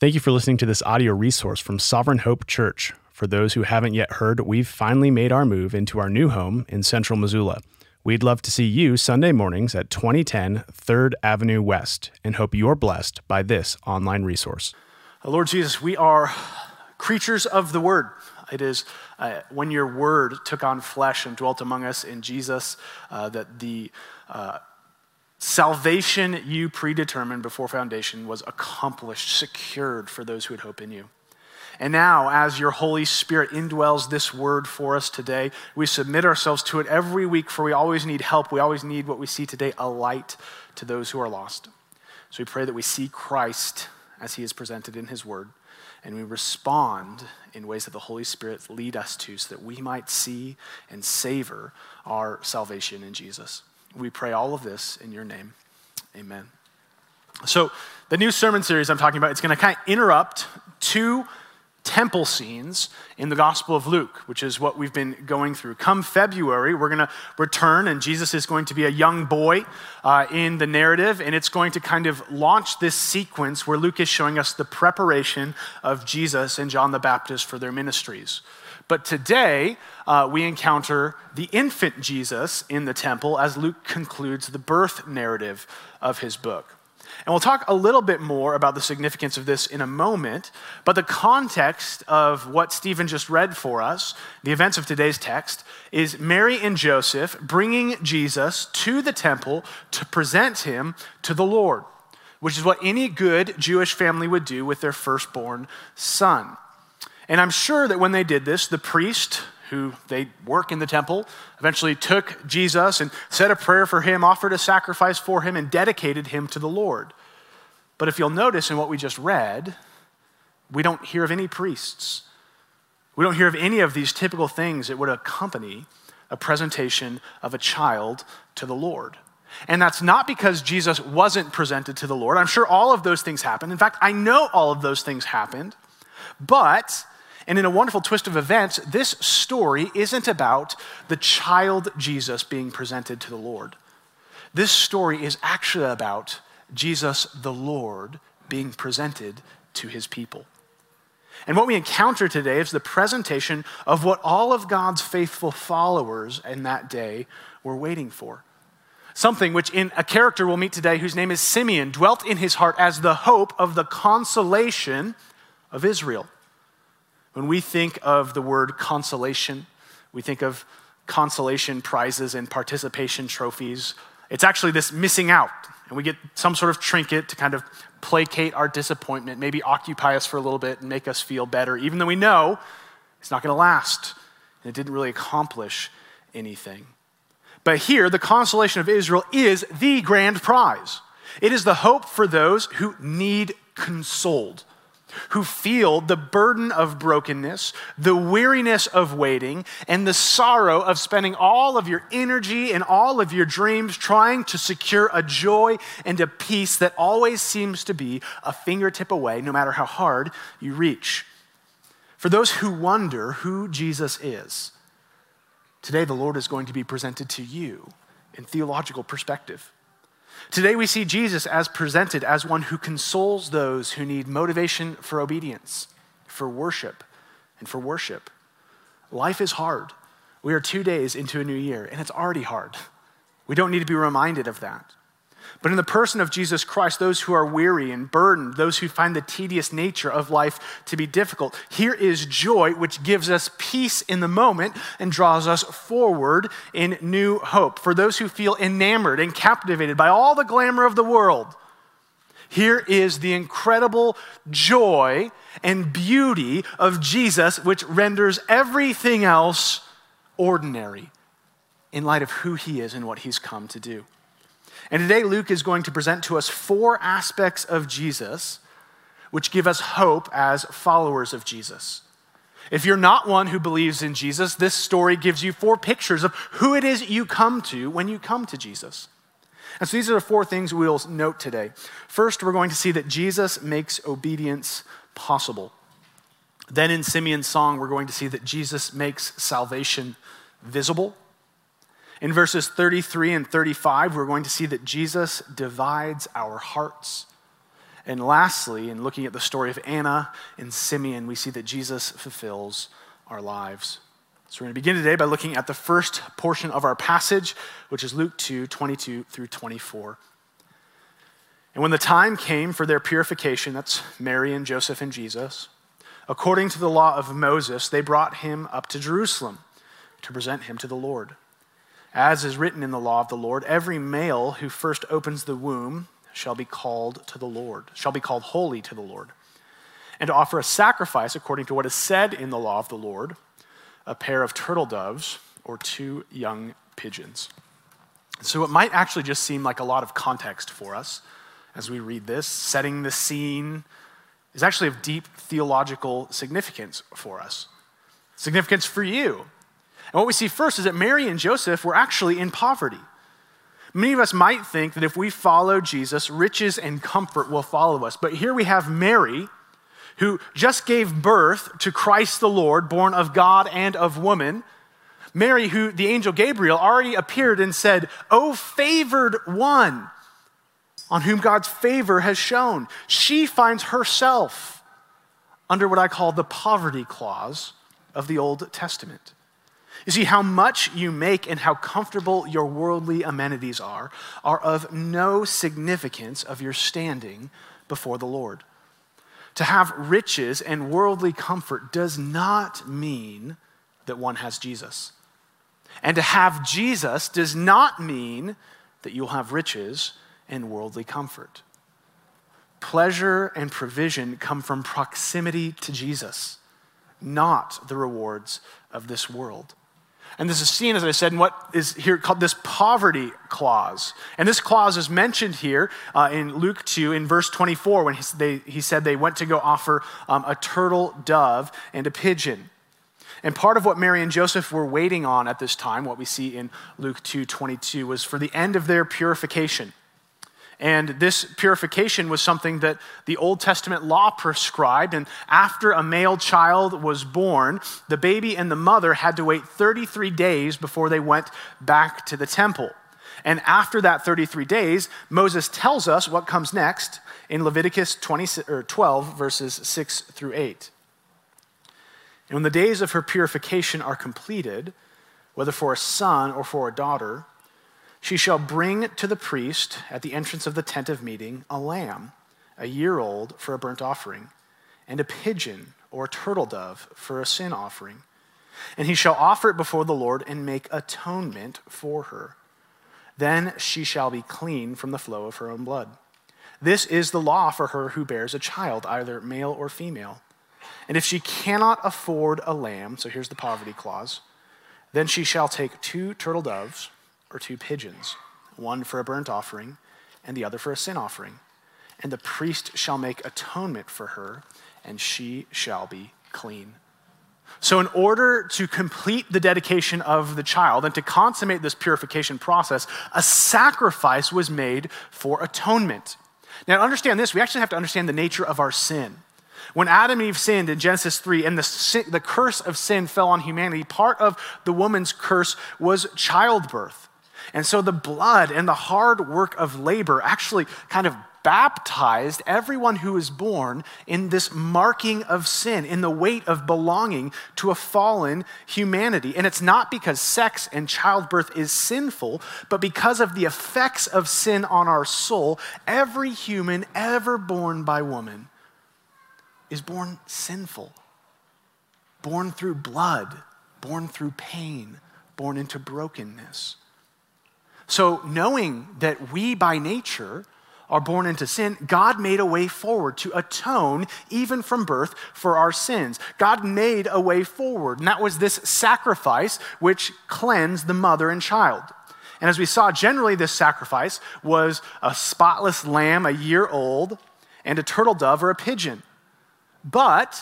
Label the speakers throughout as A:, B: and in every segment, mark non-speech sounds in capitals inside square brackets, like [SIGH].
A: Thank you for listening to this audio resource from Sovereign Hope Church. For those who haven't yet heard, we've finally made our move into our new home in central Missoula. We'd love to see you Sunday mornings at 2010 3rd Avenue West and hope you're blessed by this online resource.
B: Lord Jesus, we are creatures of the Word. It is uh, when your Word took on flesh and dwelt among us in Jesus uh, that the uh, salvation you predetermined before foundation was accomplished, secured for those who would hope in you. And now, as your Holy Spirit indwells this word for us today, we submit ourselves to it every week, for we always need help. We always need what we see today a light to those who are lost. So we pray that we see Christ as he is presented in his word, and we respond in ways that the Holy Spirit lead us to so that we might see and savor our salvation in Jesus. We pray all of this in your name. Amen. So, the new sermon series I'm talking about, it's going to kind of interrupt two temple scenes in the Gospel of Luke, which is what we've been going through. Come February, we're going to return, and Jesus is going to be a young boy uh, in the narrative, and it's going to kind of launch this sequence where Luke is showing us the preparation of Jesus and John the Baptist for their ministries. But today, uh, we encounter the infant Jesus in the temple as Luke concludes the birth narrative of his book. And we'll talk a little bit more about the significance of this in a moment, but the context of what Stephen just read for us, the events of today's text, is Mary and Joseph bringing Jesus to the temple to present him to the Lord, which is what any good Jewish family would do with their firstborn son. And I'm sure that when they did this, the priest who they work in the temple, eventually took Jesus and said a prayer for him, offered a sacrifice for him, and dedicated him to the Lord. But if you'll notice in what we just read, we don't hear of any priests. We don't hear of any of these typical things that would accompany a presentation of a child to the Lord. And that's not because Jesus wasn't presented to the Lord. I'm sure all of those things happened. In fact, I know all of those things happened. But and in a wonderful twist of events, this story isn't about the child Jesus being presented to the Lord. This story is actually about Jesus the Lord being presented to his people. And what we encounter today is the presentation of what all of God's faithful followers in that day were waiting for. Something which in a character we'll meet today whose name is Simeon dwelt in his heart as the hope of the consolation of Israel. When we think of the word consolation, we think of consolation prizes and participation trophies. It's actually this missing out, and we get some sort of trinket to kind of placate our disappointment, maybe occupy us for a little bit and make us feel better, even though we know it's not going to last and it didn't really accomplish anything. But here, the consolation of Israel is the grand prize. It is the hope for those who need consoled who feel the burden of brokenness, the weariness of waiting, and the sorrow of spending all of your energy and all of your dreams trying to secure a joy and a peace that always seems to be a fingertip away, no matter how hard you reach. For those who wonder who Jesus is, today the Lord is going to be presented to you in theological perspective. Today we see Jesus as presented as one who consoles those who need motivation for obedience, for worship, and for worship. Life is hard. We are two days into a new year, and it's already hard. We don't need to be reminded of that. But in the person of Jesus Christ, those who are weary and burdened, those who find the tedious nature of life to be difficult, here is joy which gives us peace in the moment and draws us forward in new hope. For those who feel enamored and captivated by all the glamour of the world, here is the incredible joy and beauty of Jesus, which renders everything else ordinary in light of who he is and what he's come to do. And today, Luke is going to present to us four aspects of Jesus which give us hope as followers of Jesus. If you're not one who believes in Jesus, this story gives you four pictures of who it is you come to when you come to Jesus. And so these are the four things we'll note today. First, we're going to see that Jesus makes obedience possible. Then in Simeon's song, we're going to see that Jesus makes salvation visible. In verses 33 and 35, we're going to see that Jesus divides our hearts. And lastly, in looking at the story of Anna and Simeon, we see that Jesus fulfills our lives. So we're going to begin today by looking at the first portion of our passage, which is Luke 2 22 through 24. And when the time came for their purification, that's Mary and Joseph and Jesus, according to the law of Moses, they brought him up to Jerusalem to present him to the Lord. As is written in the law of the Lord, every male who first opens the womb shall be called to the Lord, shall be called holy to the Lord, and to offer a sacrifice according to what is said in the law of the Lord a pair of turtle doves or two young pigeons. So it might actually just seem like a lot of context for us as we read this. Setting the scene is actually of deep theological significance for us, significance for you. And what we see first is that Mary and Joseph were actually in poverty. Many of us might think that if we follow Jesus, riches and comfort will follow us. But here we have Mary, who just gave birth to Christ the Lord, born of God and of woman. Mary, who the angel Gabriel already appeared and said, O favored one, on whom God's favor has shone. She finds herself under what I call the poverty clause of the Old Testament. You see, how much you make and how comfortable your worldly amenities are are of no significance of your standing before the Lord. To have riches and worldly comfort does not mean that one has Jesus. And to have Jesus does not mean that you'll have riches and worldly comfort. Pleasure and provision come from proximity to Jesus, not the rewards of this world. And this is seen, as I said, in what is here called this poverty clause. And this clause is mentioned here uh, in Luke 2 in verse 24 when he, they, he said they went to go offer um, a turtle dove and a pigeon. And part of what Mary and Joseph were waiting on at this time, what we see in Luke 2 22, was for the end of their purification. And this purification was something that the Old Testament law prescribed. And after a male child was born, the baby and the mother had to wait 33 days before they went back to the temple. And after that 33 days, Moses tells us what comes next in Leviticus 20, or 12, verses 6 through 8. And when the days of her purification are completed, whether for a son or for a daughter, she shall bring to the priest at the entrance of the tent of meeting a lamb, a year old, for a burnt offering, and a pigeon or a turtle dove for a sin offering. And he shall offer it before the Lord and make atonement for her. Then she shall be clean from the flow of her own blood. This is the law for her who bears a child, either male or female. And if she cannot afford a lamb, so here's the poverty clause, then she shall take two turtle doves or two pigeons, one for a burnt offering and the other for a sin offering. And the priest shall make atonement for her, and she shall be clean. So, in order to complete the dedication of the child and to consummate this purification process, a sacrifice was made for atonement. Now, to understand this, we actually have to understand the nature of our sin. When Adam and Eve sinned in Genesis 3 and the, the curse of sin fell on humanity, part of the woman's curse was childbirth. And so the blood and the hard work of labor actually kind of baptized everyone who is born in this marking of sin, in the weight of belonging to a fallen humanity. And it's not because sex and childbirth is sinful, but because of the effects of sin on our soul. Every human ever born by woman is born sinful, born through blood, born through pain, born into brokenness. So, knowing that we by nature are born into sin, God made a way forward to atone, even from birth, for our sins. God made a way forward, and that was this sacrifice which cleansed the mother and child. And as we saw, generally this sacrifice was a spotless lamb, a year old, and a turtle dove or a pigeon. But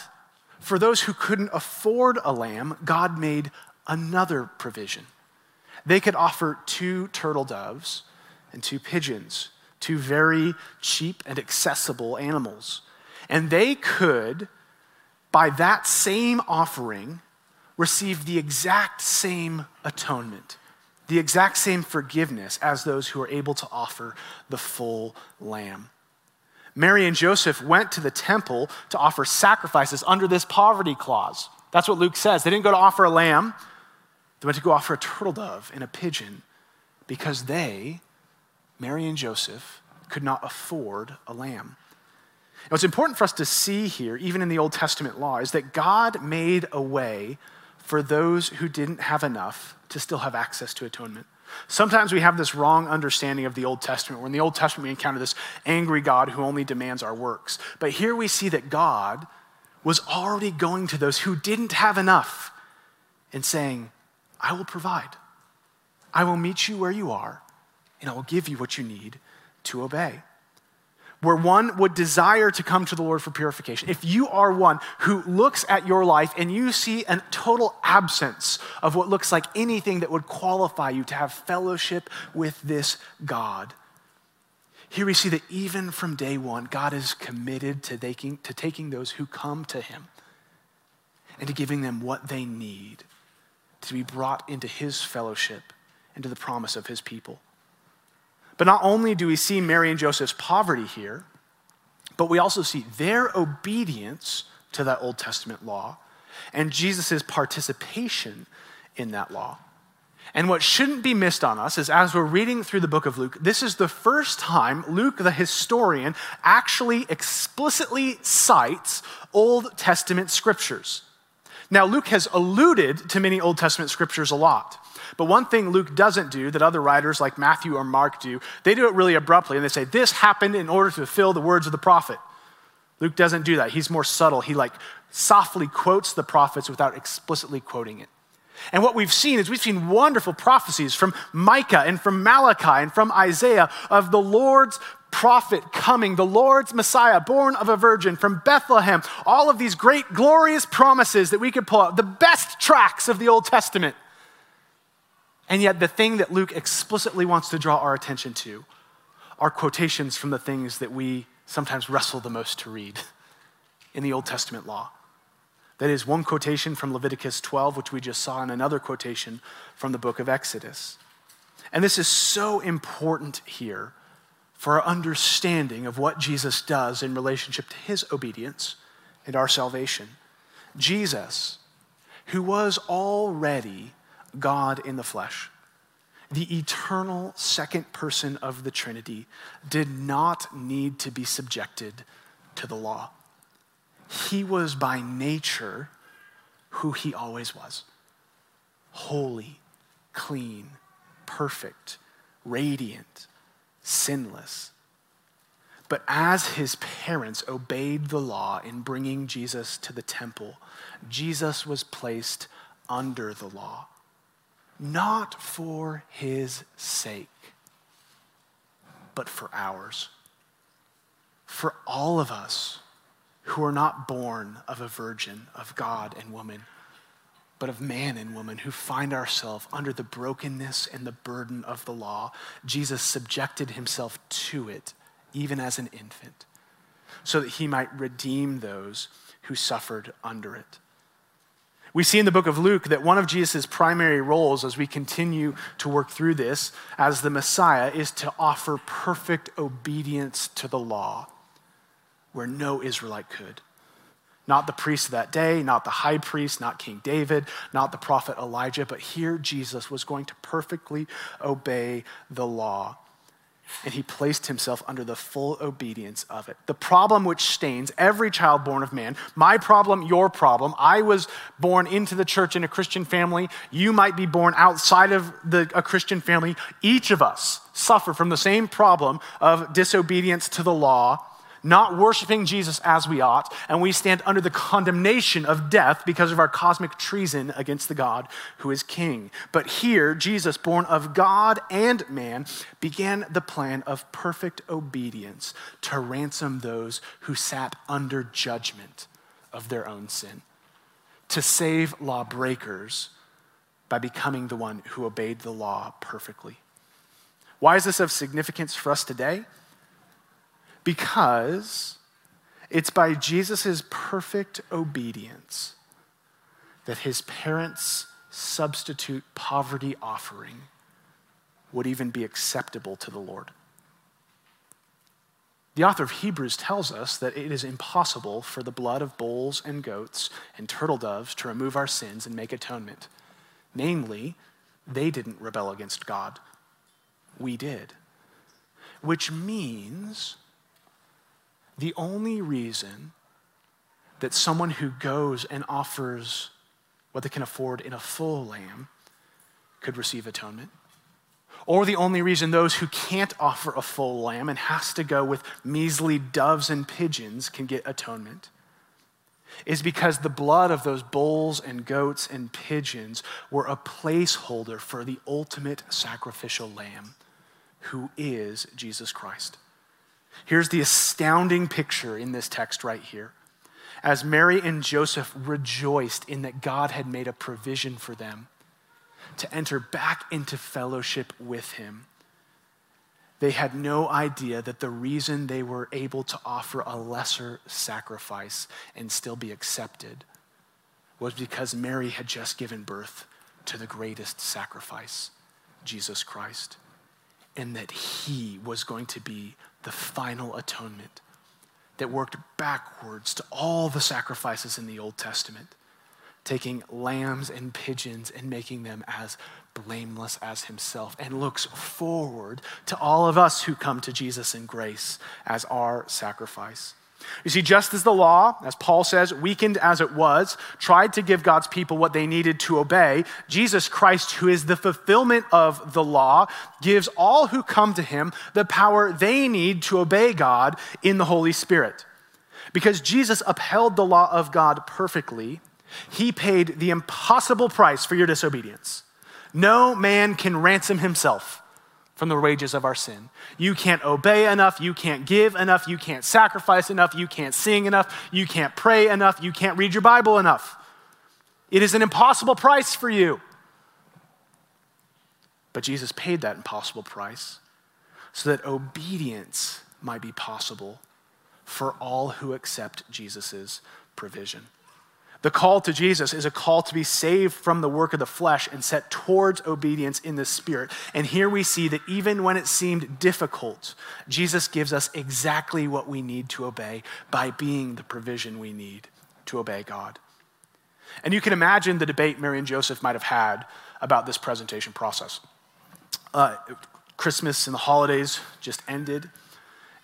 B: for those who couldn't afford a lamb, God made another provision they could offer two turtle doves and two pigeons, two very cheap and accessible animals. And they could, by that same offering, receive the exact same atonement, the exact same forgiveness as those who are able to offer the full lamb. Mary and Joseph went to the temple to offer sacrifices under this poverty clause. That's what Luke says. They didn't go to offer a lamb, they went to go offer a turtle dove and a pigeon because they, Mary and Joseph, could not afford a lamb. And what's important for us to see here, even in the Old Testament law, is that God made a way for those who didn't have enough to still have access to atonement. Sometimes we have this wrong understanding of the Old Testament, where in the Old Testament we encounter this angry God who only demands our works. But here we see that God was already going to those who didn't have enough and saying, I will provide. I will meet you where you are, and I will give you what you need to obey. Where one would desire to come to the Lord for purification, if you are one who looks at your life and you see a total absence of what looks like anything that would qualify you to have fellowship with this God, here we see that even from day one, God is committed to taking, to taking those who come to Him and to giving them what they need to be brought into His fellowship and to the promise of His people. But not only do we see Mary and Joseph's poverty here, but we also see their obedience to that Old Testament law and Jesus' participation in that law. And what shouldn't be missed on us is as we're reading through the book of Luke, this is the first time Luke, the historian, actually explicitly cites Old Testament scriptures. Now, Luke has alluded to many Old Testament scriptures a lot. But one thing Luke doesn't do that other writers like Matthew or Mark do, they do it really abruptly and they say, This happened in order to fulfill the words of the prophet. Luke doesn't do that. He's more subtle. He like softly quotes the prophets without explicitly quoting it. And what we've seen is we've seen wonderful prophecies from Micah and from Malachi and from Isaiah of the Lord's prophet coming, the Lord's Messiah, born of a virgin from Bethlehem. All of these great, glorious promises that we could pull out, the best tracks of the Old Testament. And yet, the thing that Luke explicitly wants to draw our attention to are quotations from the things that we sometimes wrestle the most to read in the Old Testament law. That is one quotation from Leviticus 12, which we just saw, and another quotation from the book of Exodus. And this is so important here for our understanding of what Jesus does in relationship to his obedience and our salvation. Jesus, who was already God in the flesh, the eternal second person of the Trinity, did not need to be subjected to the law. He was by nature who he always was holy, clean, perfect, radiant, sinless. But as his parents obeyed the law in bringing Jesus to the temple, Jesus was placed under the law not for his sake, but for ours. For all of us who are not born of a virgin, of God and woman, but of man and woman who find ourselves under the brokenness and the burden of the law, Jesus subjected himself to it, even as an infant, so that he might redeem those who suffered under it. We see in the book of Luke that one of Jesus' primary roles as we continue to work through this as the Messiah is to offer perfect obedience to the law where no Israelite could. Not the priest of that day, not the high priest, not King David, not the prophet Elijah, but here Jesus was going to perfectly obey the law and he placed himself under the full obedience of it. The problem which stains every child born of man, my problem, your problem. I was born into the church in a Christian family. You might be born outside of the, a Christian family. Each of us suffer from the same problem of disobedience to the law not worshiping Jesus as we ought, and we stand under the condemnation of death because of our cosmic treason against the God who is king. But here, Jesus, born of God and man, began the plan of perfect obedience to ransom those who sat under judgment of their own sin, to save lawbreakers by becoming the one who obeyed the law perfectly. Why is this of significance for us today? Because it's by Jesus' perfect obedience that his parents' substitute poverty offering would even be acceptable to the Lord. The author of Hebrews tells us that it is impossible for the blood of bulls and goats and turtle doves to remove our sins and make atonement. Namely, they didn't rebel against God, we did. Which means the only reason that someone who goes and offers what they can afford in a full lamb could receive atonement or the only reason those who can't offer a full lamb and has to go with measly doves and pigeons can get atonement is because the blood of those bulls and goats and pigeons were a placeholder for the ultimate sacrificial lamb, who is Jesus Christ. Here's the astounding picture in this text right here. As Mary and Joseph rejoiced in that God had made a provision for them to enter back into fellowship with him. They had no idea that the reason they were able to offer a lesser sacrifice and still be accepted was because Mary had just given birth to the greatest sacrifice, Jesus Christ, and that he was going to be the final atonement that worked backwards to all the sacrifices in the Old Testament taking lambs and pigeons and making them as blameless as himself, and looks forward to all of us who come to Jesus in grace as our sacrifice. You see, just as the law, as Paul says, weakened as it was, tried to give God's people what they needed to obey, Jesus Christ, who is the fulfillment of the law, gives all who come to him the power they need to obey God in the Holy Spirit. Because Jesus upheld the law of God perfectly, he paid the impossible price for your disobedience. No man can ransom himself from the wages of our sin. You can't obey enough, you can't give enough, you can't sacrifice enough, you can't sing enough, you can't pray enough, you can't read your Bible enough. It is an impossible price for you. But Jesus paid that impossible price so that obedience might be possible for all who accept Jesus' provision. The call to Jesus is a call to be saved from the work of the flesh and set towards obedience in the spirit. And here we see that even when it seemed difficult, Jesus gives us exactly what we need to obey by being the provision we need to obey God. And you can imagine the debate Mary and Joseph might have had about this presentation process. Uh, Christmas and the holidays just ended,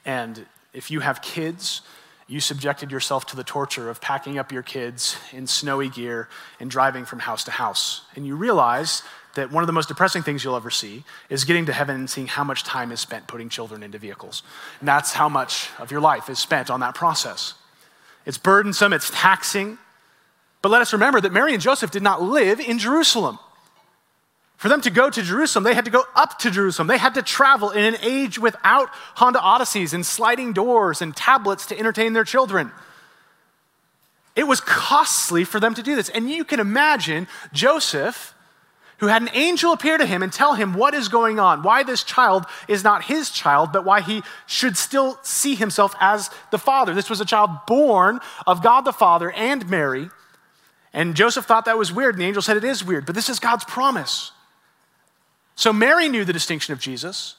B: and if you have kids, you subjected yourself to the torture of packing up your kids in snowy gear and driving from house to house. And you realize that one of the most depressing things you'll ever see is getting to heaven and seeing how much time is spent putting children into vehicles. And that's how much of your life is spent on that process. It's burdensome, it's taxing. But let us remember that Mary and Joseph did not live in Jerusalem. For them to go to Jerusalem, they had to go up to Jerusalem. They had to travel in an age without Honda Odysseys and sliding doors and tablets to entertain their children. It was costly for them to do this. And you can imagine Joseph, who had an angel appear to him and tell him what is going on, why this child is not his child, but why he should still see himself as the father. This was a child born of God the Father and Mary. And Joseph thought that was weird, and the angel said it is weird, but this is God's promise. So Mary knew the distinction of Jesus.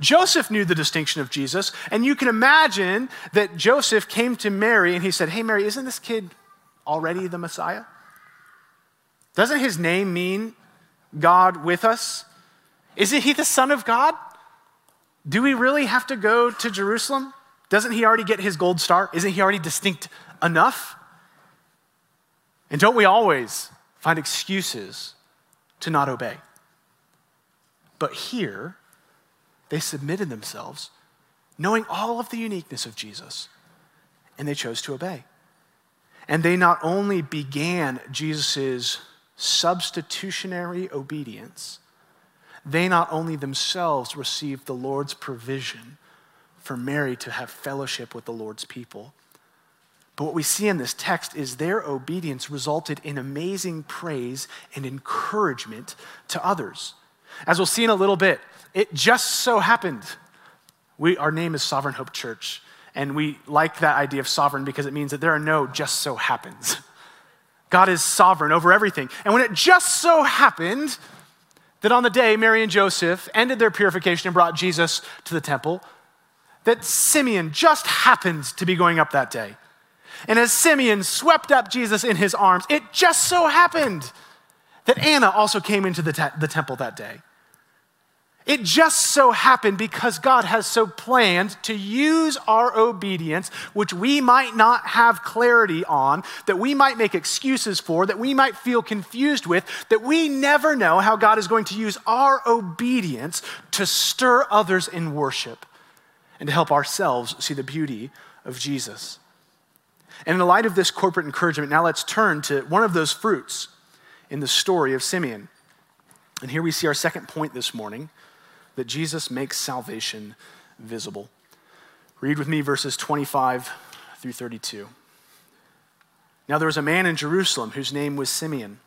B: Joseph knew the distinction of Jesus. And you can imagine that Joseph came to Mary and he said, Hey, Mary, isn't this kid already the Messiah? Doesn't his name mean God with us? Isn't he the Son of God? Do we really have to go to Jerusalem? Doesn't he already get his gold star? Isn't he already distinct enough? And don't we always find excuses to not obey? But here, they submitted themselves, knowing all of the uniqueness of Jesus, and they chose to obey. And they not only began Jesus' substitutionary obedience, they not only themselves received the Lord's provision for Mary to have fellowship with the Lord's people. But what we see in this text is their obedience resulted in amazing praise and encouragement to others. As we'll see in a little bit, it just so happened. We, our name is Sovereign Hope Church, and we like that idea of sovereign because it means that there are no just so happens. God is sovereign over everything. And when it just so happened that on the day Mary and Joseph ended their purification and brought Jesus to the temple, that Simeon just happened to be going up that day. And as Simeon swept up Jesus in his arms, it just so happened that Anna also came into the, te- the temple that day. It just so happened because God has so planned to use our obedience, which we might not have clarity on, that we might make excuses for, that we might feel confused with, that we never know how God is going to use our obedience to stir others in worship and to help ourselves see the beauty of Jesus. And in the light of this corporate encouragement, now let's turn to one of those fruits in the story of Simeon. And here we see our second point this morning that Jesus makes salvation visible. Read with me verses 25 through 32. Now there was a man in Jerusalem whose name was Simeon,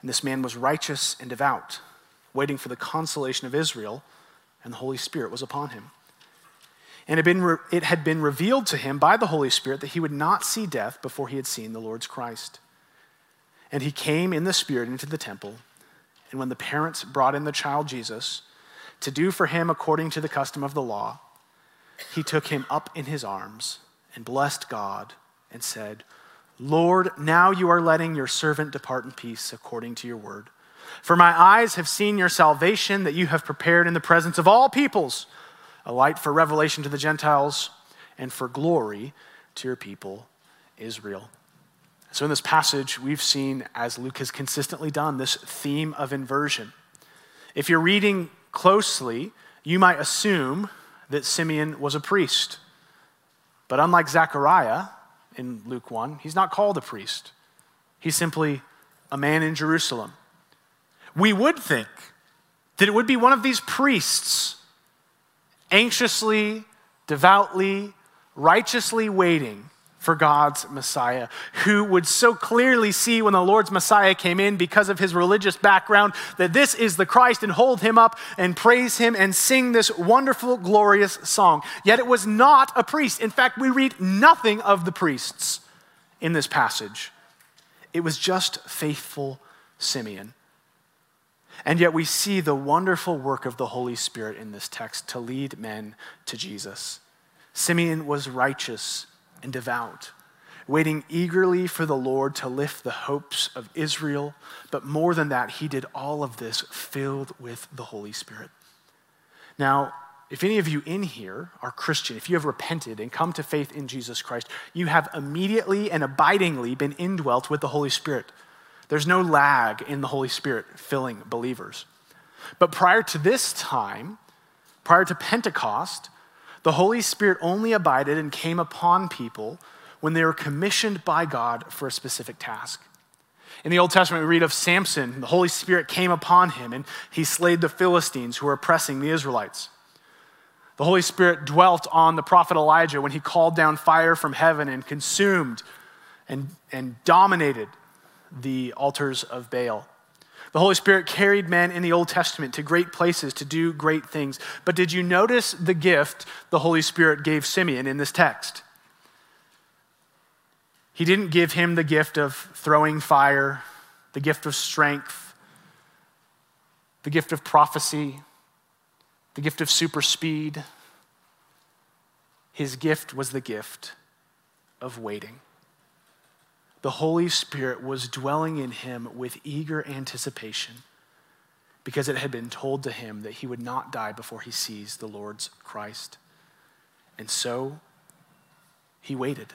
B: and this man was righteous and devout, waiting for the consolation of Israel, and the Holy Spirit was upon him. And it had, been, it had been revealed to him by the Holy Spirit that he would not see death before he had seen the Lord's Christ. And he came in the Spirit into the temple. And when the parents brought in the child Jesus to do for him according to the custom of the law, he took him up in his arms and blessed God and said, Lord, now you are letting your servant depart in peace according to your word. For my eyes have seen your salvation that you have prepared in the presence of all peoples a light for revelation to the Gentiles, and for glory to your people, Israel. So, in this passage, we've seen, as Luke has consistently done, this theme of inversion. If you're reading closely, you might assume that Simeon was a priest. But unlike Zechariah in Luke 1, he's not called a priest, he's simply a man in Jerusalem. We would think that it would be one of these priests anxiously, devoutly, righteously waiting for God's Messiah, who would so clearly see when the Lord's Messiah came in because of his religious background that this is the Christ and hold him up and praise him and sing this wonderful, glorious song. Yet it was not a priest. In fact, we read nothing of the priests in this passage. It was just faithful Simeon. And yet we see the wonderful work of the Holy Spirit in this text to lead men to Jesus. Simeon was righteous and devout, waiting eagerly for the Lord to lift the hopes of Israel. But more than that, he did all of this filled with the Holy Spirit. Now, if any of you in here are Christian, if you have repented and come to faith in Jesus Christ, you have immediately and abidingly been indwelt with the Holy Spirit. There's no lag in the Holy Spirit filling believers. But prior to this time, prior to Pentecost, the Holy Spirit only abided and came upon people when they were commissioned by God for a specific task. In the Old Testament, we read of Samson. The Holy Spirit came upon him and he slayed the Philistines who were oppressing the Israelites. The Holy Spirit dwelt on the prophet Elijah when he called down fire from heaven and consumed and, and dominated the altars of Baal. The Holy Spirit carried men in the Old Testament to great places to do great things. But did you notice the gift the Holy Spirit gave Simeon in this text? He didn't give him the gift of throwing fire, the gift of strength, the gift of prophecy, the gift of super speed. His gift was the gift of waiting the Holy Spirit was dwelling in him with eager anticipation because it had been told to him that he would not die before he sees the Lord's Christ. And so he waited.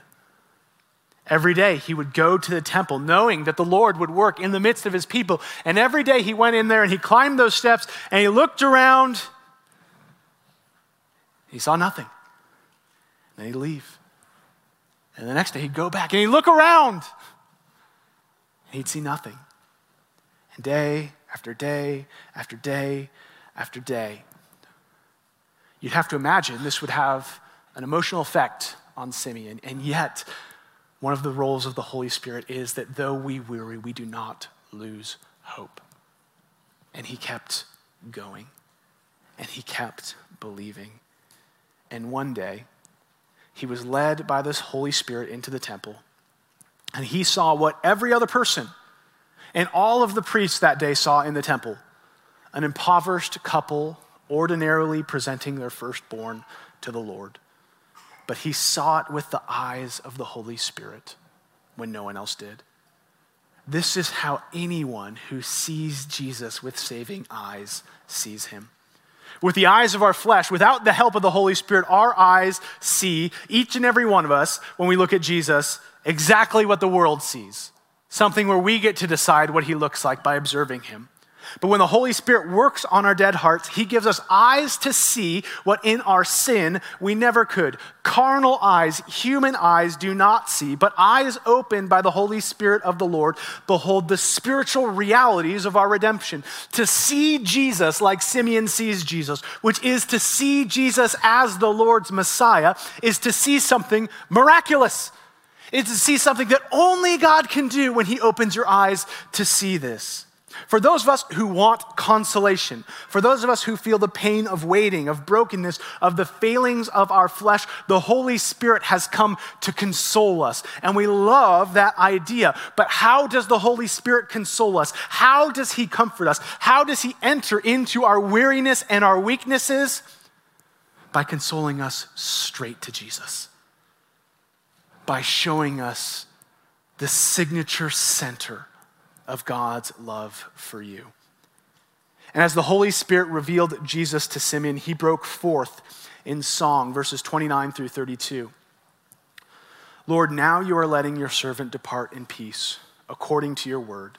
B: Every day he would go to the temple knowing that the Lord would work in the midst of his people. And every day he went in there and he climbed those steps and he looked around. He saw nothing. And then he'd leave. And the next day he'd go back and he'd look around. And he'd see nothing. And day after day after day after day. You'd have to imagine this would have an emotional effect on Simeon. And yet, one of the roles of the Holy Spirit is that though we weary, we do not lose hope. And he kept going. And he kept believing. And one day, he was led by this Holy Spirit into the temple, and he saw what every other person and all of the priests that day saw in the temple an impoverished couple ordinarily presenting their firstborn to the Lord, but he saw it with the eyes of the Holy Spirit when no one else did. This is how anyone who sees Jesus with saving eyes sees him. With the eyes of our flesh, without the help of the Holy Spirit, our eyes see, each and every one of us, when we look at Jesus, exactly what the world sees. Something where we get to decide what he looks like by observing him. But when the Holy Spirit works on our dead hearts, He gives us eyes to see what in our sin we never could. Carnal eyes, human eyes do not see, but eyes opened by the Holy Spirit of the Lord behold the spiritual realities of our redemption. To see Jesus like Simeon sees Jesus, which is to see Jesus as the Lord's Messiah, is to see something miraculous. It's to see something that only God can do when He opens your eyes to see this. For those of us who want consolation, for those of us who feel the pain of waiting, of brokenness, of the failings of our flesh, the Holy Spirit has come to console us. And we love that idea. But how does the Holy Spirit console us? How does He comfort us? How does He enter into our weariness and our weaknesses? By consoling us straight to Jesus, by showing us the signature center of God's love for you. And as the Holy Spirit revealed Jesus to Simeon, he broke forth in song, verses 29 through 32. Lord, now you are letting your servant depart in peace, according to your word.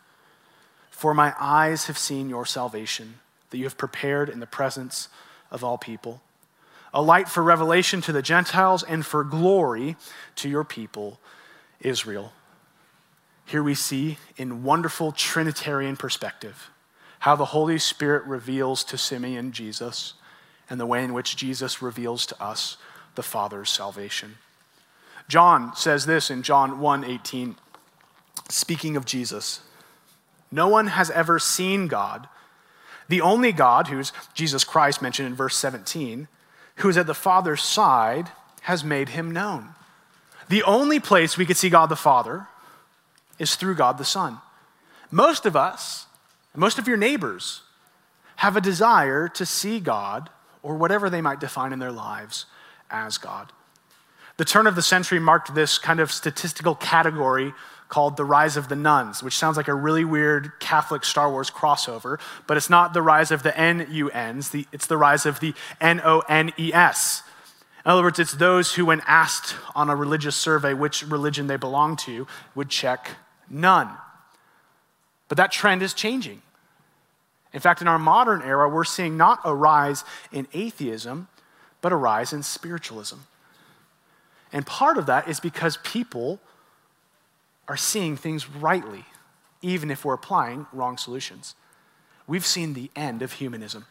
B: For my eyes have seen your salvation, that you have prepared in the presence of all people, a light for revelation to the Gentiles and for glory to your people, Israel. Here we see, in wonderful Trinitarian perspective, how the Holy Spirit reveals to Simeon Jesus and the way in which Jesus reveals to us the Father's salvation. John says this in John 1:18 speaking of Jesus. No one has ever seen God, the only God who's Jesus Christ mentioned in verse 17, who is at the Father's side has made him known. The only place we could see God the Father is through God the Son. Most of us, most of your neighbors, have a desire to see God or whatever they might define in their lives as God. The turn of the century marked this kind of statistical category called the rise of the nuns, which sounds like a really weird Catholic Star Wars crossover, but it's not the rise of the N-U-Ns, it's the rise of the N-O-N-E-S. In other words, it's those who, when asked on a religious survey which religion they belong to, would check None. But that trend is changing. In fact, in our modern era, we're seeing not a rise in atheism, but a rise in spiritualism. And part of that is because people are seeing things rightly, even if we're applying wrong solutions. We've seen the end of humanism.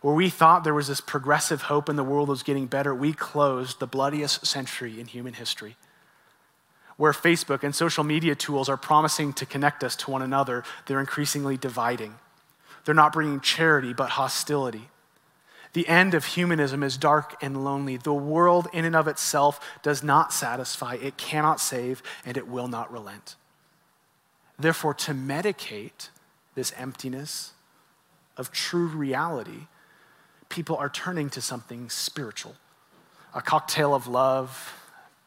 B: Where we thought there was this progressive hope and the world was getting better, we closed the bloodiest century in human history where Facebook and social media tools are promising to connect us to one another, they're increasingly dividing. They're not bringing charity, but hostility. The end of humanism is dark and lonely. The world, in and of itself, does not satisfy, it cannot save, and it will not relent. Therefore, to medicate this emptiness of true reality, people are turning to something spiritual a cocktail of love,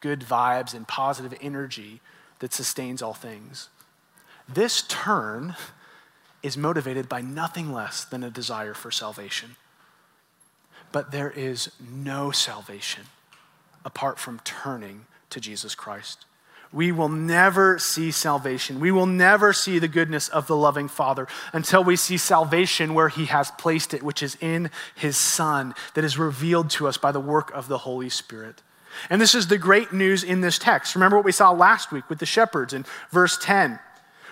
B: good vibes and positive energy that sustains all things. This turn is motivated by nothing less than a desire for salvation. But there is no salvation apart from turning to Jesus Christ. We will never see salvation. We will never see the goodness of the loving Father until we see salvation where He has placed it, which is in His Son, that is revealed to us by the work of the Holy Spirit. And this is the great news in this text. Remember what we saw last week with the shepherds in verse 10.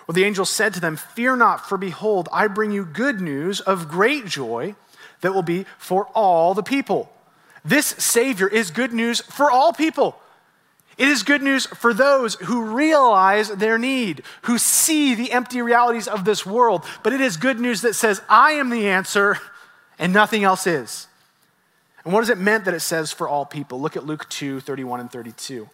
B: Well, the angel said to them, Fear not, for behold, I bring you good news of great joy that will be for all the people. This Savior is good news for all people. It is good news for those who realize their need, who see the empty realities of this world. But it is good news that says, I am the answer and nothing else is. And what does it mean that it says for all people? Look at Luke 2 31 and 32.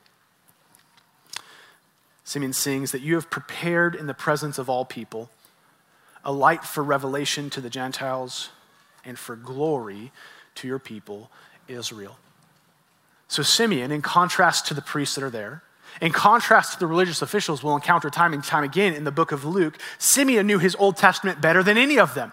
B: Simeon sings that you have prepared in the presence of all people a light for revelation to the Gentiles and for glory to your people, Israel. So, Simeon, in contrast to the priests that are there, in contrast to the religious officials we'll encounter time and time again in the book of Luke, Simeon knew his Old Testament better than any of them.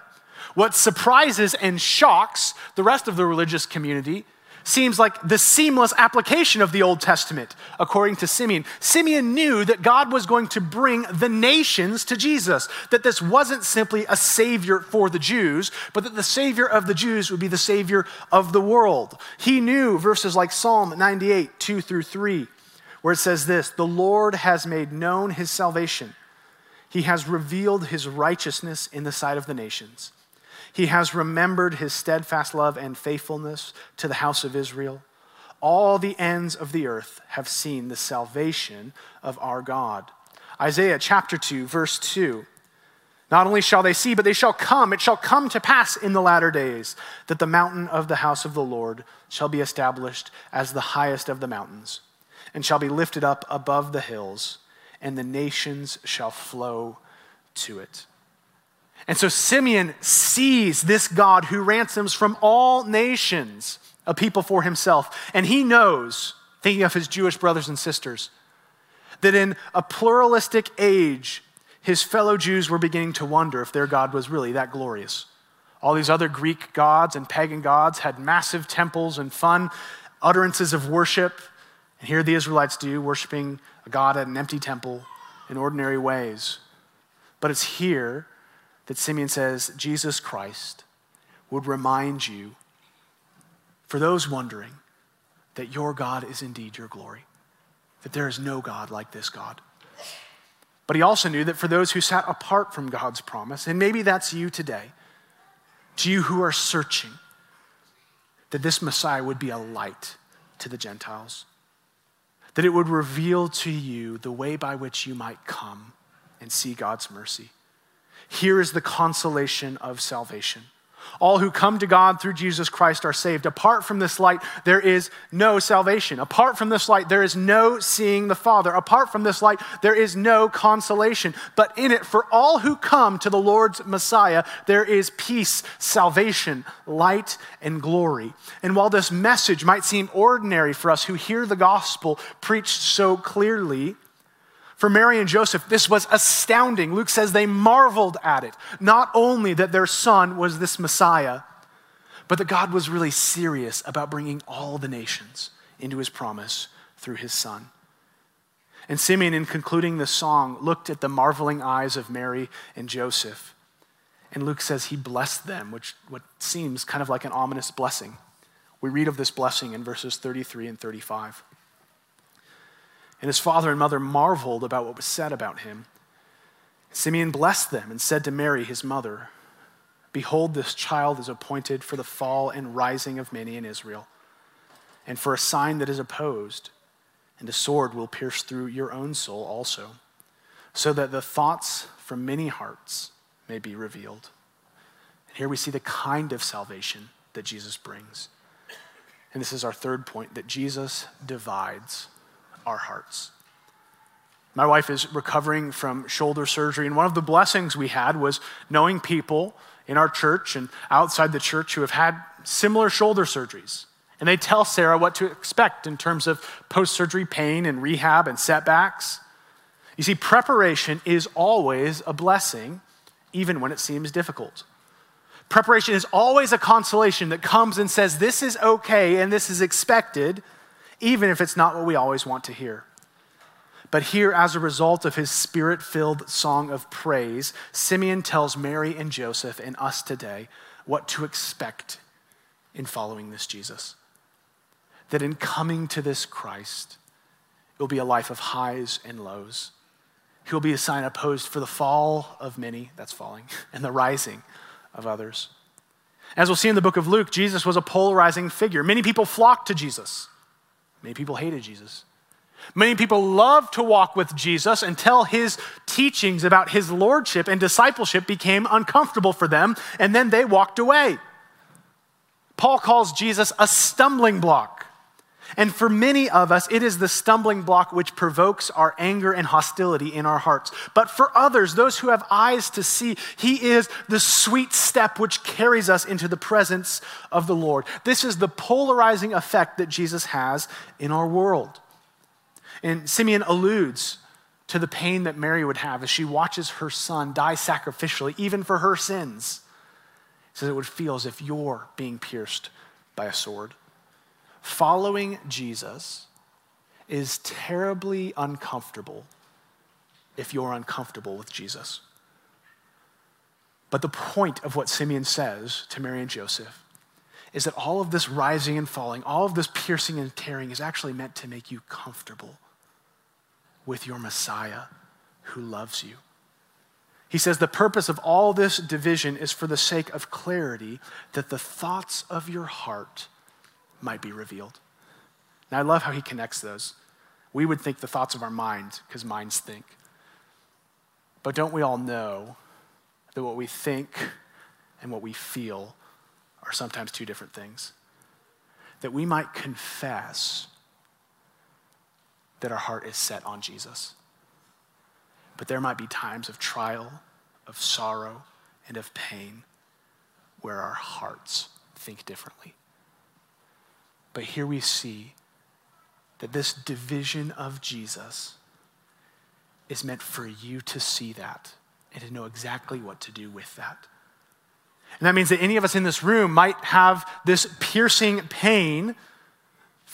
B: What surprises and shocks the rest of the religious community seems like the seamless application of the Old Testament, according to Simeon. Simeon knew that God was going to bring the nations to Jesus, that this wasn't simply a savior for the Jews, but that the savior of the Jews would be the savior of the world. He knew verses like Psalm 98, 2 through 3, where it says this The Lord has made known his salvation, he has revealed his righteousness in the sight of the nations. He has remembered his steadfast love and faithfulness to the house of Israel. All the ends of the earth have seen the salvation of our God. Isaiah chapter 2, verse 2. Not only shall they see, but they shall come. It shall come to pass in the latter days that the mountain of the house of the Lord shall be established as the highest of the mountains, and shall be lifted up above the hills, and the nations shall flow to it. And so Simeon sees this God who ransoms from all nations a people for himself. And he knows, thinking of his Jewish brothers and sisters, that in a pluralistic age, his fellow Jews were beginning to wonder if their God was really that glorious. All these other Greek gods and pagan gods had massive temples and fun utterances of worship. And here the Israelites do, worshiping a God at an empty temple in ordinary ways. But it's here that Simeon says Jesus Christ would remind you, for those wondering, that your God is indeed your glory, that there is no God like this God. But he also knew that for those who sat apart from God's promise, and maybe that's you today, to you who are searching, that this Messiah would be a light to the Gentiles, that it would reveal to you the way by which you might come and see God's mercy. Here is the consolation of salvation. All who come to God through Jesus Christ are saved. Apart from this light, there is no salvation. Apart from this light, there is no seeing the Father. Apart from this light, there is no consolation. But in it, for all who come to the Lord's Messiah, there is peace, salvation, light, and glory. And while this message might seem ordinary for us who hear the gospel preached so clearly, for Mary and Joseph, this was astounding. Luke says they marveled at it. Not only that their son was this Messiah, but that God was really serious about bringing all the nations into his promise through his son. And Simeon, in concluding the song, looked at the marveling eyes of Mary and Joseph. And Luke says he blessed them, which what seems kind of like an ominous blessing. We read of this blessing in verses 33 and 35. And his father and mother marveled about what was said about him. Simeon blessed them and said to Mary, his mother, Behold, this child is appointed for the fall and rising of many in Israel, and for a sign that is opposed, and a sword will pierce through your own soul also, so that the thoughts from many hearts may be revealed. And here we see the kind of salvation that Jesus brings. And this is our third point that Jesus divides our hearts. My wife is recovering from shoulder surgery, and one of the blessings we had was knowing people in our church and outside the church who have had similar shoulder surgeries. And they tell Sarah what to expect in terms of post surgery pain and rehab and setbacks. You see, preparation is always a blessing, even when it seems difficult. Preparation is always a consolation that comes and says, This is okay and this is expected, even if it's not what we always want to hear. But here, as a result of his spirit filled song of praise, Simeon tells Mary and Joseph and us today what to expect in following this Jesus. That in coming to this Christ, it will be a life of highs and lows. He will be a sign opposed for the fall of many, that's falling, [LAUGHS] and the rising of others. As we'll see in the book of Luke, Jesus was a polarizing figure. Many people flocked to Jesus. Many people hated Jesus. Many people loved to walk with Jesus until his teachings about his lordship and discipleship became uncomfortable for them, and then they walked away. Paul calls Jesus a stumbling block. And for many of us, it is the stumbling block which provokes our anger and hostility in our hearts. But for others, those who have eyes to see, He is the sweet step which carries us into the presence of the Lord. This is the polarizing effect that Jesus has in our world. And Simeon alludes to the pain that Mary would have as she watches her son die sacrificially, even for her sins. He says it would feel as if you're being pierced by a sword. Following Jesus is terribly uncomfortable if you're uncomfortable with Jesus. But the point of what Simeon says to Mary and Joseph is that all of this rising and falling, all of this piercing and tearing is actually meant to make you comfortable with your Messiah who loves you. He says the purpose of all this division is for the sake of clarity that the thoughts of your heart might be revealed. Now, I love how he connects those. We would think the thoughts of our mind, because minds think. But don't we all know that what we think and what we feel are sometimes two different things? That we might confess that our heart is set on Jesus. But there might be times of trial, of sorrow, and of pain where our hearts think differently. But here we see that this division of Jesus is meant for you to see that and to know exactly what to do with that. And that means that any of us in this room might have this piercing pain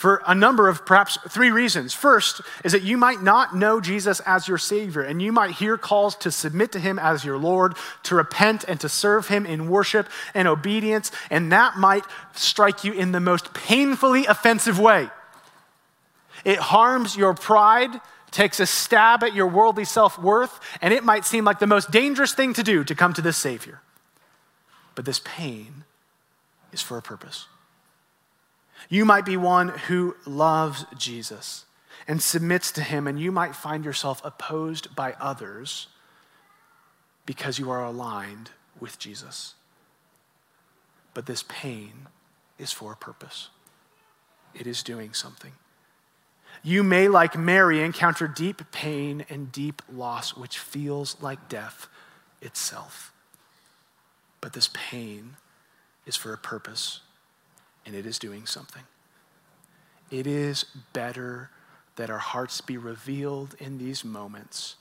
B: for a number of perhaps three reasons. First is that you might not know Jesus as your Savior, and you might hear calls to submit to Him as your Lord, to repent and to serve Him in worship and obedience, and that might strike you in the most painfully offensive way. It harms your pride, takes a stab at your worldly self worth, and it might seem like the most dangerous thing to do to come to this Savior. But this pain is for a purpose. You might be one who loves Jesus and submits to him, and you might find yourself opposed by others because you are aligned with Jesus. But this pain is for a purpose, it is doing something. You may, like Mary, encounter deep pain and deep loss, which feels like death itself. But this pain is for a purpose and it is doing something. It is better that our hearts be revealed in these moments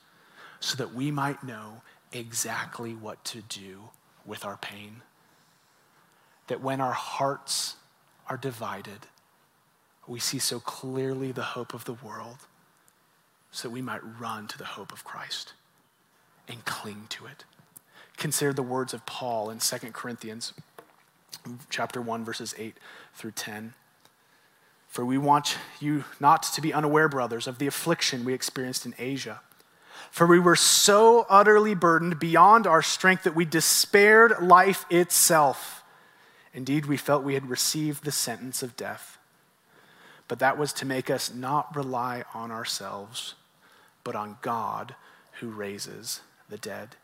B: so that we might know exactly what to do with our pain. That when our hearts are divided, we see so clearly the hope of the world so that we might run to the hope of Christ and cling to it. Consider the words of Paul in 2 Corinthians chapter 1, verses 8 through 10. For we want you not to be unaware, brothers, of the affliction we experienced in Asia. For we were so utterly burdened beyond our strength that we despaired life itself. Indeed, we felt we had received the sentence of death. But that was to make us not rely on ourselves, but on God who raises the dead.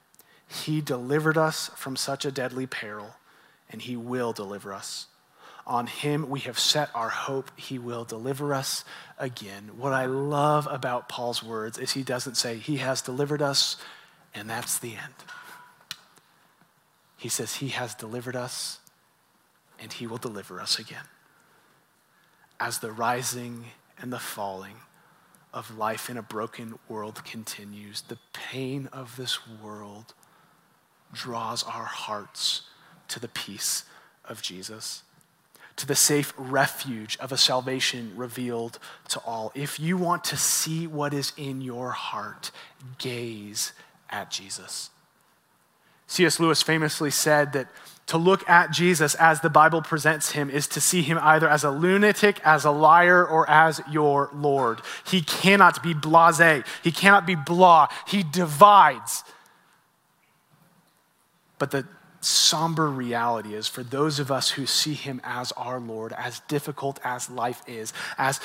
B: He delivered us from such a deadly peril and he will deliver us. On him we have set our hope. He will deliver us again. What I love about Paul's words is he doesn't say, He has delivered us, and that's the end. He says, He has delivered us, and He will deliver us again. As the rising and the falling of life in a broken world continues, the pain of this world draws our hearts to the peace of Jesus, to the safe refuge of a salvation revealed to all. If you want to see what is in your heart, gaze at Jesus. C.S. Lewis famously said that to look at Jesus as the Bible presents him is to see him either as a lunatic, as a liar, or as your Lord. He cannot be blase. He cannot be blah. He divides. But the somber reality is for those of us who see him as our Lord, as difficult as life is, as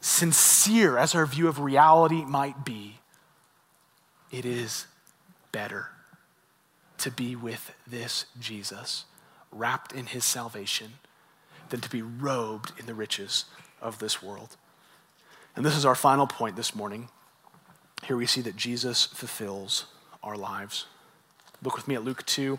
B: sincere as our view of reality might be, it is better to be with this Jesus, wrapped in his salvation, than to be robed in the riches of this world. And this is our final point this morning. Here we see that Jesus fulfills our lives. Look with me at Luke 2,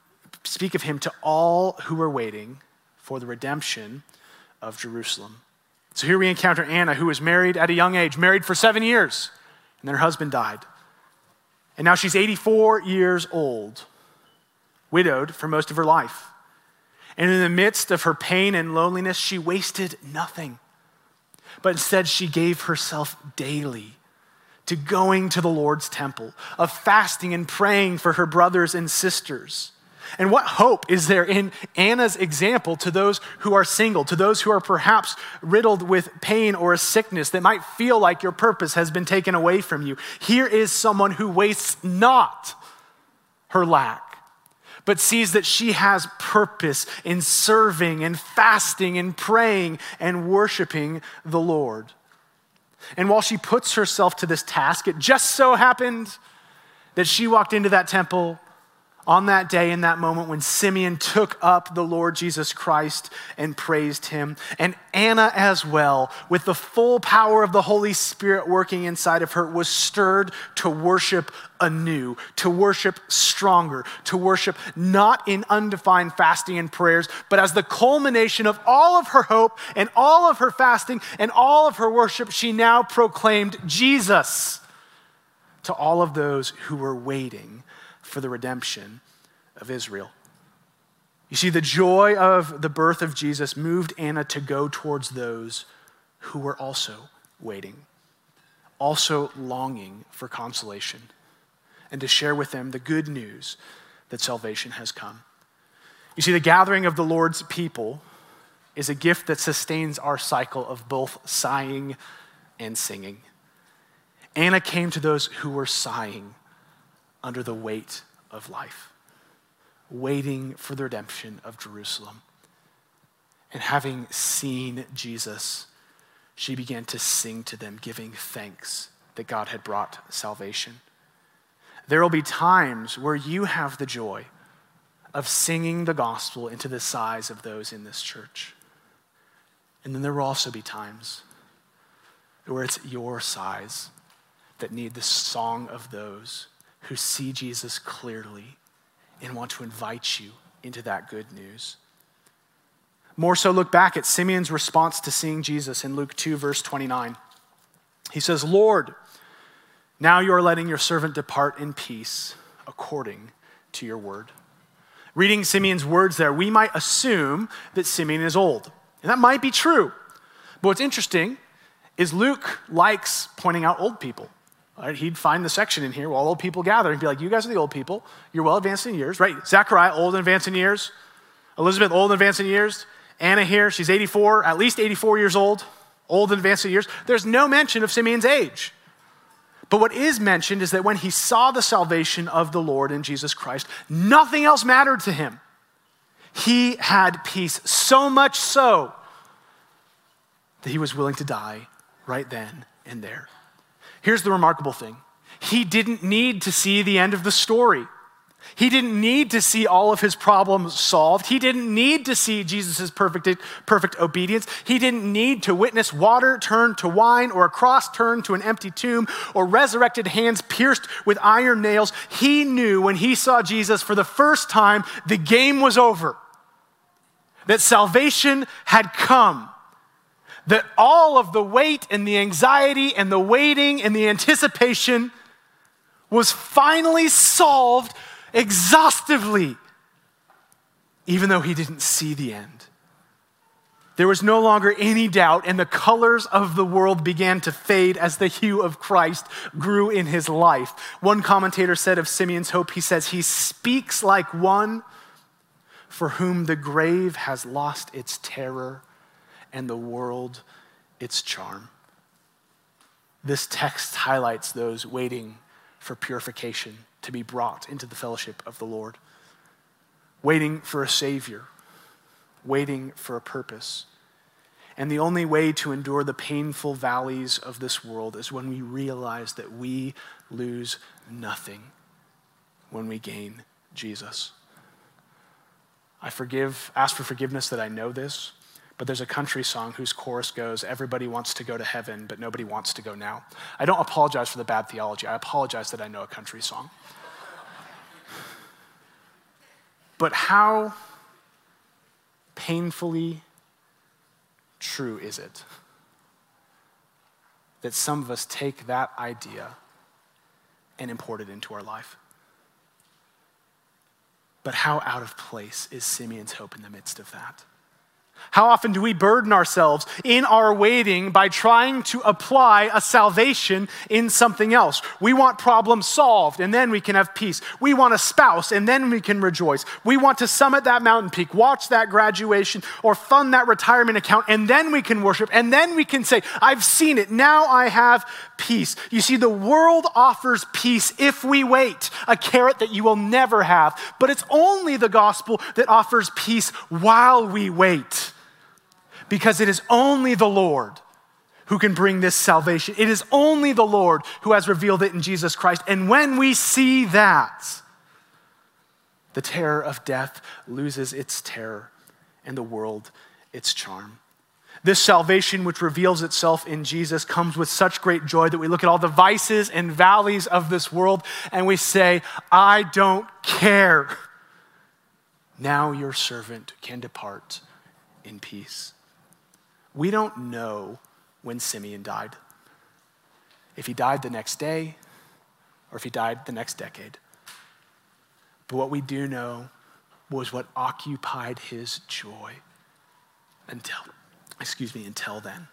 B: speak of him to all who were waiting for the redemption of Jerusalem. So here we encounter Anna, who was married at a young age, married for seven years, and then her husband died. And now she's 84 years old, widowed for most of her life. And in the midst of her pain and loneliness, she wasted nothing, but instead she gave herself daily to going to the Lord's temple, of fasting and praying for her brothers and sisters and what hope is there in Anna's example to those who are single, to those who are perhaps riddled with pain or a sickness that might feel like your purpose has been taken away from you? Here is someone who wastes not her lack, but sees that she has purpose in serving and fasting and praying and worshiping the Lord. And while she puts herself to this task, it just so happened that she walked into that temple on that day, in that moment, when Simeon took up the Lord Jesus Christ and praised him, and Anna as well, with the full power of the Holy Spirit working inside of her, was stirred to worship anew, to worship stronger, to worship not in undefined fasting and prayers, but as the culmination of all of her hope and all of her fasting and all of her worship, she now proclaimed Jesus to all of those who were waiting for the redemption of Israel. You see, the joy of the birth of Jesus moved Anna to go towards those who were also waiting, also longing for consolation, and to share with them the good news that salvation has come. You see, the gathering of the Lord's people is a gift that sustains our cycle of both sighing and singing. Anna came to those who were sighing under the weight of life, waiting for the redemption of Jerusalem. And having seen Jesus, she began to sing to them, giving thanks that God had brought salvation. There will be times where you have the joy of singing the gospel into the sighs of those in this church. And then there will also be times where it's your sighs that need the song of those who see Jesus clearly and want to invite you into that good news. More so, look back at Simeon's response to seeing Jesus in Luke 2, verse 29. He says, Lord, now you are letting your servant depart in peace according to your word. Reading Simeon's words there, we might assume that Simeon is old. And that might be true. But what's interesting is Luke likes pointing out old people. Right? He'd find the section in here where all old people gather and be like, You guys are the old people. You're well advanced in years, right? Zechariah, old and advanced in years. Elizabeth, old and advanced in years. Anna here, she's 84, at least 84 years old, old and advanced in years. There's no mention of Simeon's age. But what is mentioned is that when he saw the salvation of the Lord in Jesus Christ, nothing else mattered to him. He had peace, so much so that he was willing to die right then and there. Here's the remarkable thing he didn't need to see the end of the story. He didn't need to see all of his problems solved. He didn't need to see Jesus' perfect, perfect obedience. He didn't need to witness water turned to wine or a cross turned to an empty tomb or resurrected hands pierced with iron nails. He knew when he saw Jesus for the first time, the game was over, that salvation had come that all of the weight and the anxiety and the waiting and the anticipation was finally solved exhaustively, even though he didn't see the end. There was no longer any doubt, and the colors of the world began to fade as the hue of Christ grew in his life. One commentator said of Simeon's hope, he says, He speaks like one for whom the grave has lost its terror and the world its charm. This text highlights those waiting for purification to be brought into the fellowship of the Lord, waiting for a Savior, waiting for a purpose. And the only way to endure the painful valleys of this world is when we realize that we lose nothing when we gain Jesus. I forgive, ask for forgiveness that I know this, but there's a country song whose chorus goes, Everybody wants to go to heaven, but nobody wants to go now. I don't apologize for the bad theology. I apologize that I know a country song. but how painfully true is it that some of us take that idea and import it into our life? But how out of place is Simeon's hope in the midst of that? How often do we burden ourselves in our waiting by trying to apply a salvation in something else? We want problems solved and then we can have peace. We want a spouse and then we can rejoice. We want to summit that mountain peak, watch that graduation, or fund that retirement account and then we can worship and then we can say, I've seen it. Now I have peace. You see, the world offers peace if we wait, a carrot that you will never have. But it's only the gospel that offers peace while we wait because it is only the Lord who can bring this salvation. It is only the Lord who has revealed it in Jesus Christ. And when we see that, the terror of death loses its terror and the world its charm. This salvation, which reveals itself in Jesus, comes with such great joy that we look at all the vices and valleys of this world and we say, I don't care. Now your servant can depart in peace. We don't know when Simeon died. If he died the next day, or if he died the next decade. But what we do know was what occupied his joy until, excuse me, until then.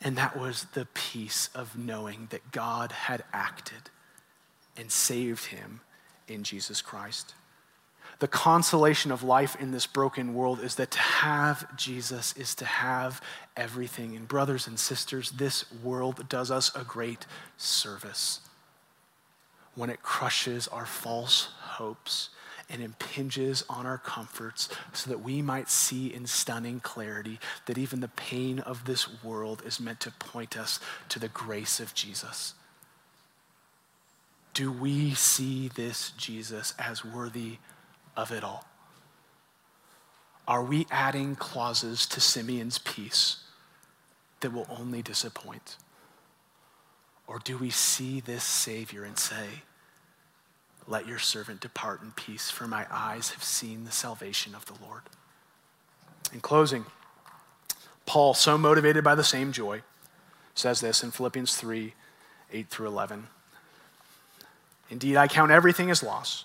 B: And that was the peace of knowing that God had acted and saved him in Jesus Christ the consolation of life in this broken world is that to have Jesus is to have everything. And, brothers and sisters, this world does us a great service when it crushes our false hopes and impinges on our comforts so that we might see in stunning clarity that even the pain of this world is meant to point us to the grace of Jesus. Do we see this Jesus as worthy of it all? Are we adding clauses to Simeon's peace that will only disappoint? Or do we see this Savior and say, Let your servant depart in peace, for my eyes have seen the salvation of the Lord? In closing, Paul, so motivated by the same joy, says this in Philippians 3 8 through 11. Indeed, I count everything as loss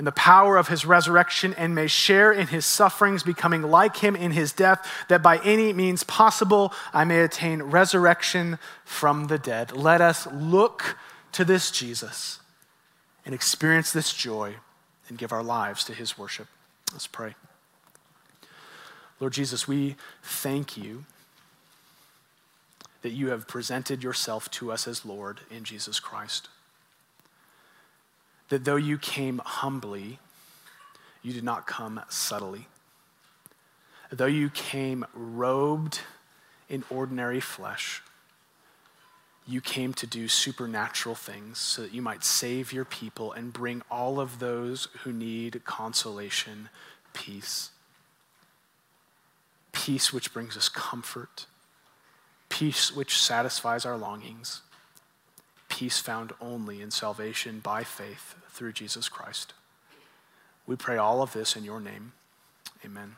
B: and the power of his resurrection and may share in his sufferings, becoming like him in his death, that by any means possible I may attain resurrection from the dead. Let us look to this Jesus and experience this joy and give our lives to his worship. Let's pray. Lord Jesus, we thank you that you have presented yourself to us as Lord in Jesus Christ that though you came humbly, you did not come subtly. Though you came robed in ordinary flesh, you came to do supernatural things so that you might save your people and bring all of those who need consolation peace. Peace which brings us comfort, peace which satisfies our longings, peace found only in salvation by faith through Jesus Christ. We pray all of this in your name. Amen.